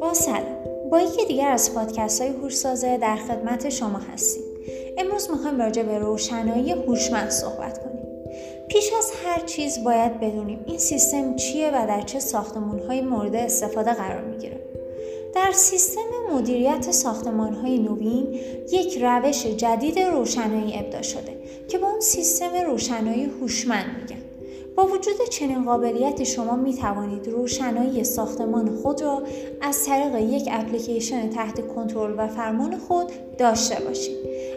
با سلام. با یکی دیگر از پادکست های هوشسازه در خدمت شما هستیم. امروز می‌خوایم راجع به روشنایی هوشمند صحبت کنیم. پیش از هر چیز باید بدونیم این سیستم چیه و در چه ساختمون های مورد استفاده قرار می‌گیره. در سیستم مدیریت ساختمان های نوین یک روش جدید روشنایی ابدا شده که با اون سیستم روشنایی هوشمند میگن. با وجود چنین قابلیت شما می توانید روشنایی ساختمان خود را از طریق یک اپلیکیشن تحت کنترل و فرمان خود داشته باشید.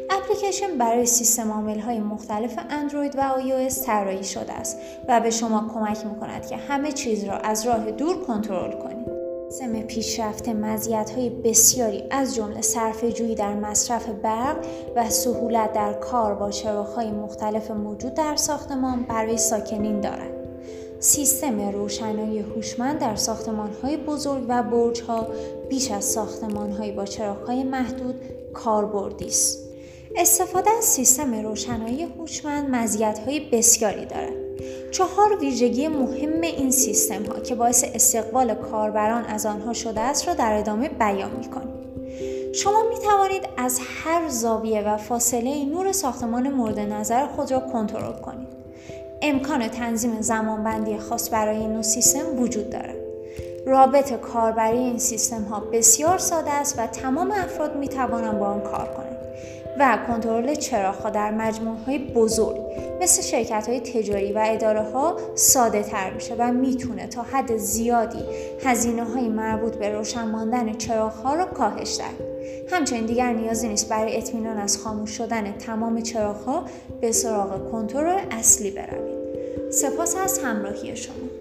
اپلیکیشن برای سیستم عامل های مختلف اندروید و iOS طراحی شده است و به شما کمک می کند که همه چیز را از راه دور کنترل کنید. سیستم پیشرفته های بسیاری از جمله جویی در مصرف برق و سهولت در کار با چراغ‌های مختلف موجود در ساختمان برای ساکنین دارد. سیستم روشنایی هوشمند در های بزرگ و برج‌ها بیش از ساختمان‌های با چراغ‌های محدود کاربردی است. استفاده از سیستم روشنایی هوشمند مزیت‌های بسیاری دارد. چهار ویژگی مهم این سیستم ها که باعث استقبال کاربران از آنها شده است را در ادامه بیان می کنیم. شما می توانید از هر زاویه و فاصله نور ساختمان مورد نظر خود را کنترل کنید. امکان تنظیم زمانبندی خاص برای این نوع سیستم وجود دارد. رابط کاربری این سیستم ها بسیار ساده است و تمام افراد می توانند با آن کار کنند. و کنترل چراغ در مجموعه های بزرگ مثل شرکت های تجاری و اداره ها ساده تر میشه و می‌تونه تا حد زیادی هزینه های مربوط به روشن ماندن چراغ ها رو کاهش دهد. همچنین دیگر نیازی نیست برای اطمینان از خاموش شدن تمام چراغ ها به سراغ کنترل اصلی بروید. سپاس از همراهی شما.